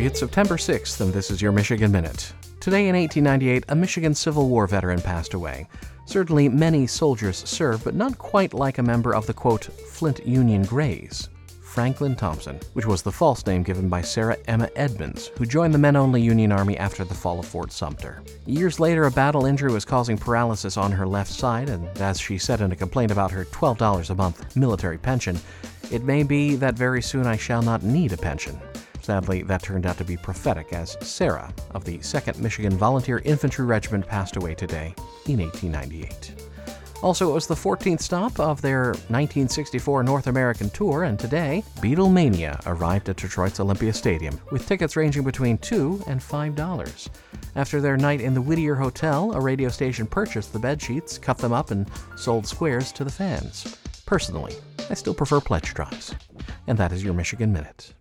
It's September 6th, and this is your Michigan Minute. Today in 1898, a Michigan Civil War veteran passed away. Certainly, many soldiers served, but not quite like a member of the quote, Flint Union Grays. Franklin Thompson, which was the false name given by Sarah Emma Edmonds, who joined the men only Union Army after the fall of Fort Sumter. Years later, a battle injury was causing paralysis on her left side, and as she said in a complaint about her $12 a month military pension, it may be that very soon I shall not need a pension. Sadly, that turned out to be prophetic as Sarah of the 2nd Michigan Volunteer Infantry Regiment passed away today in 1898. Also, it was the 14th stop of their 1964 North American tour, and today, Beatlemania arrived at Detroit's Olympia Stadium with tickets ranging between 2 and $5. After their night in the Whittier Hotel, a radio station purchased the bed sheets, cut them up, and sold squares to the fans. Personally, I still prefer pledge drives. And that is your Michigan Minute.